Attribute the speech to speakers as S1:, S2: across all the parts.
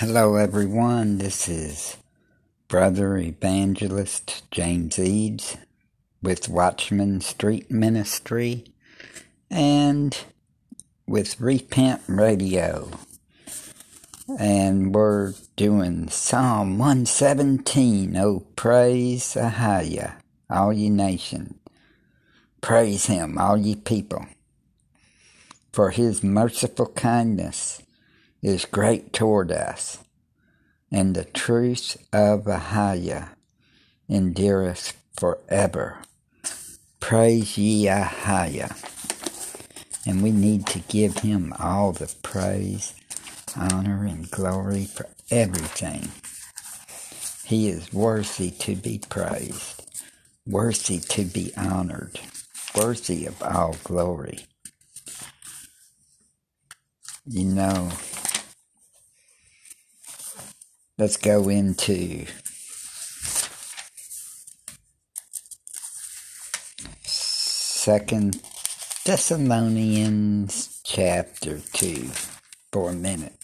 S1: Hello, everyone. This is Brother Evangelist James Eads with Watchman Street Ministry and with Repent Radio. And we're doing Psalm 117. Oh, praise Ahia, all ye nation. Praise him, all ye people. For his merciful kindness is great toward us, and the truth of Ahia endureth forever. Praise ye Ahia. And we need to give him all the praise, honor, and glory for everything. He is worthy to be praised, worthy to be honored, worthy of all glory. You know, let's go into Second Thessalonians chapter 2 for a minute.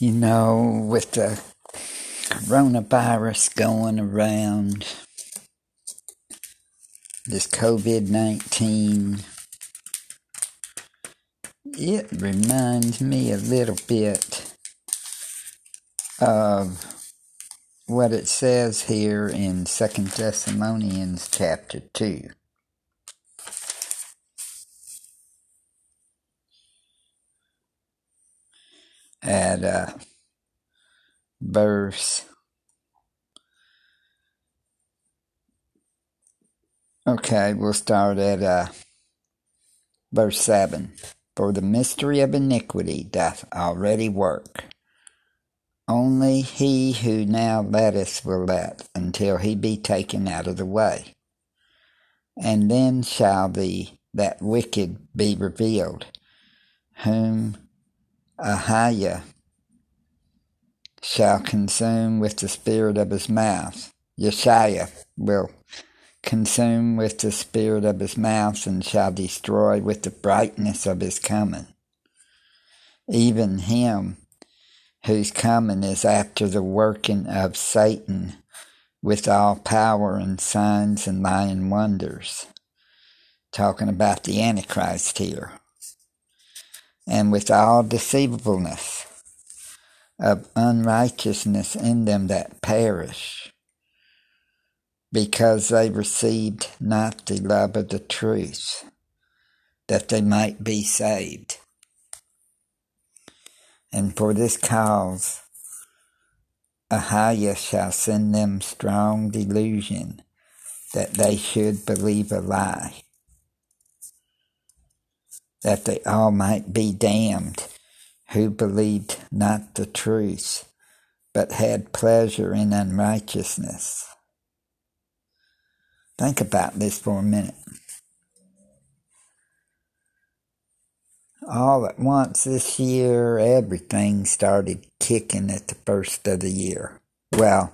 S1: You know, with the coronavirus going around, this COVID 19, it reminds me a little bit of what it says here in Second Thessalonians chapter 2. At uh, verse Okay, we'll start at uh, verse 7. For the mystery of iniquity doth already work. Only he who now letteth will let until he be taken out of the way. And then shall the that wicked be revealed, whom Ahia shall consume with the spirit of his mouth. Yeshua will consume with the spirit of his mouth, and shall destroy with the brightness of his coming. Even him whose coming is after the working of Satan with all power and signs and lying wonders. Talking about the Antichrist here. And with all deceivableness of unrighteousness in them that perish because they received not the love of the truth, that they might be saved. And for this cause, Ahia shall send them strong delusion that they should believe a lie, that they all might be damned who believed not the truth, but had pleasure in unrighteousness. Think about this for a minute. All at once this year, everything started kicking at the first of the year. Well,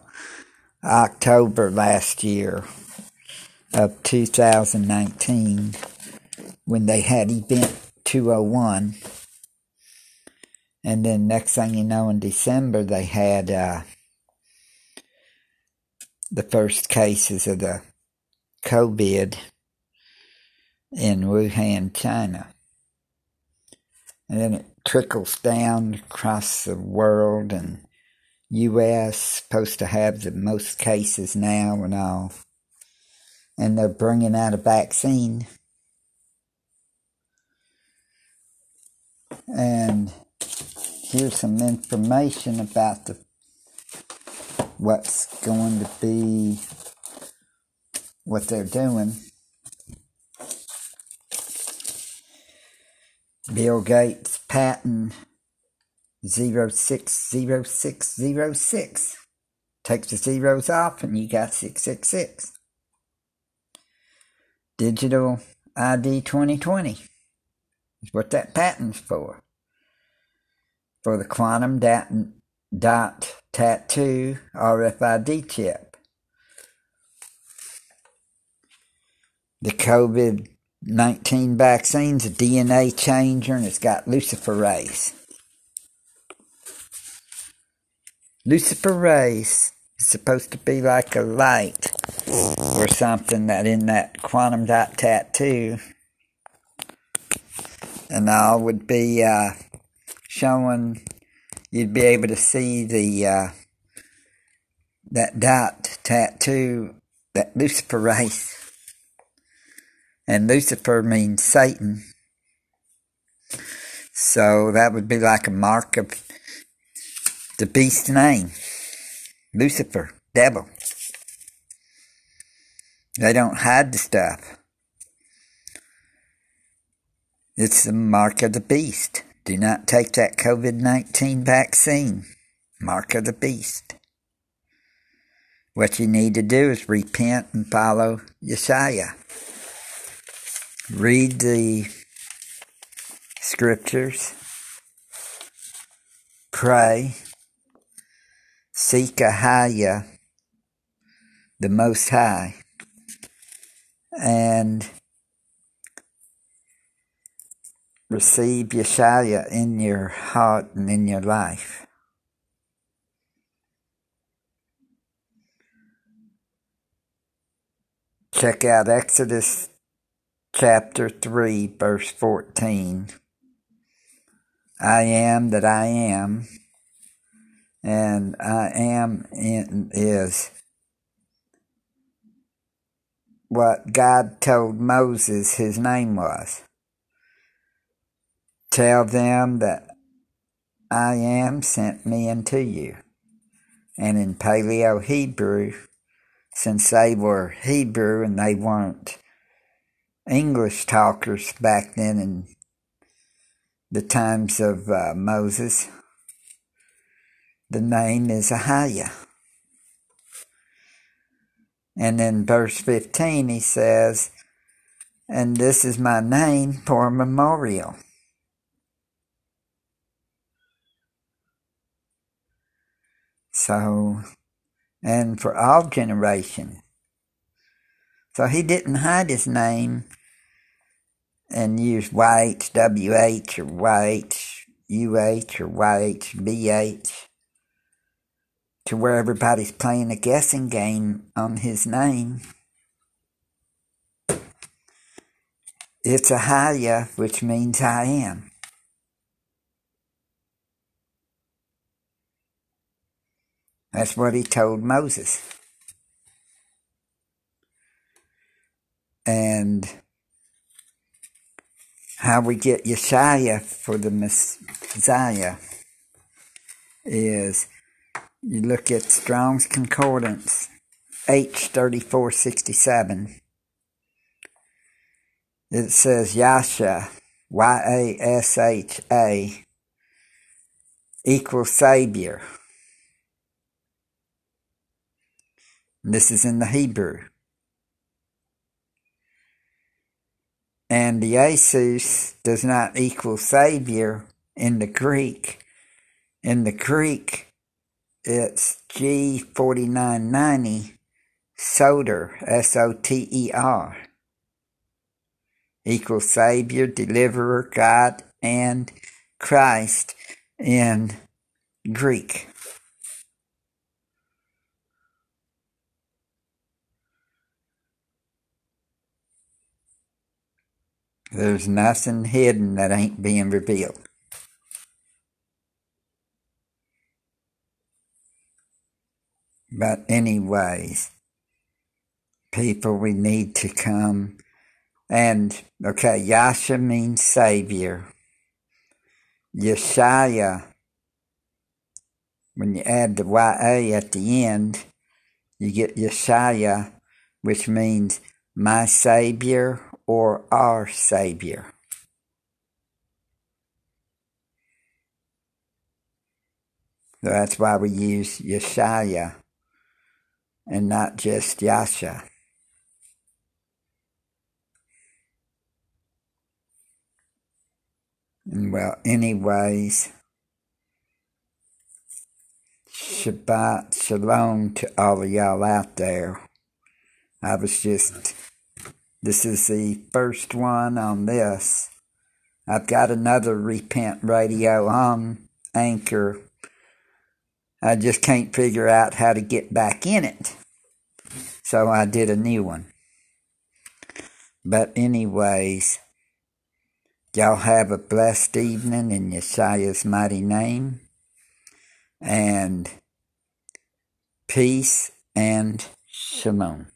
S1: October last year of 2019, when they had Event 201. And then next thing you know, in December, they had uh, the first cases of the COVID in Wuhan, China. And then it trickles down across the world and US supposed to have the most cases now and all. And they're bringing out a vaccine. And here's some information about the what's going to be what they're doing. Bill Gates patent 060606 takes the zeros off and you got 666. Digital ID 2020 is what that patent's for. For the quantum dot, dot tattoo RFID chip. The COVID 19 vaccine's a DNA changer and it's got luciferase. Luciferase is supposed to be like a light or something that in that quantum dot tattoo and all would be uh, showing you'd be able to see the uh, that dot tattoo that luciferase and Lucifer means Satan. So that would be like a mark of the beast's name. Lucifer, devil. They don't hide the stuff. It's the mark of the beast. Do not take that COVID 19 vaccine. Mark of the beast. What you need to do is repent and follow Yeshua read the scriptures, pray, seek Ahaya, the Most High, and receive Yeshua in your heart and in your life. Check out Exodus chapter 3, verse 14. I am that I am, and I am is what God told Moses his name was. Tell them that I am sent me unto you. And in Paleo Hebrew, since they were Hebrew and they weren't English talkers back then in the times of uh, Moses. The name is Ahiah. And in verse 15 he says, And this is my name for a memorial. So, and for all generations. So he didn't hide his name and use YH, WH, or YHUH or YHBH to where everybody's playing a guessing game on his name. It's a Haya, which means I am. That's what he told Moses. And how we get Yeshaya for the Messiah is you look at Strong's Concordance, H3467. It says Yasha, Y A S H A, equals Savior. this is in the Hebrew. And the Asus does not equal Savior in the Greek. In the Greek, it's G4990 Soter, S O T E R, equals Savior, Deliverer, God, and Christ in Greek. There's nothing hidden that ain't being revealed. But, anyways, people, we need to come and, okay, Yasha means Savior. Yeshaya, when you add the YA at the end, you get Yeshaya, which means my Savior or our Savior. That's why we use Yeshaya and not just Yasha. And well, anyways, Shabbat Shalom to all of y'all out there. I was just This is the first one on this. I've got another Repent Radio on Anchor. I just can't figure out how to get back in it. So I did a new one. But, anyways, y'all have a blessed evening in Yeshua's mighty name. And peace and shalom.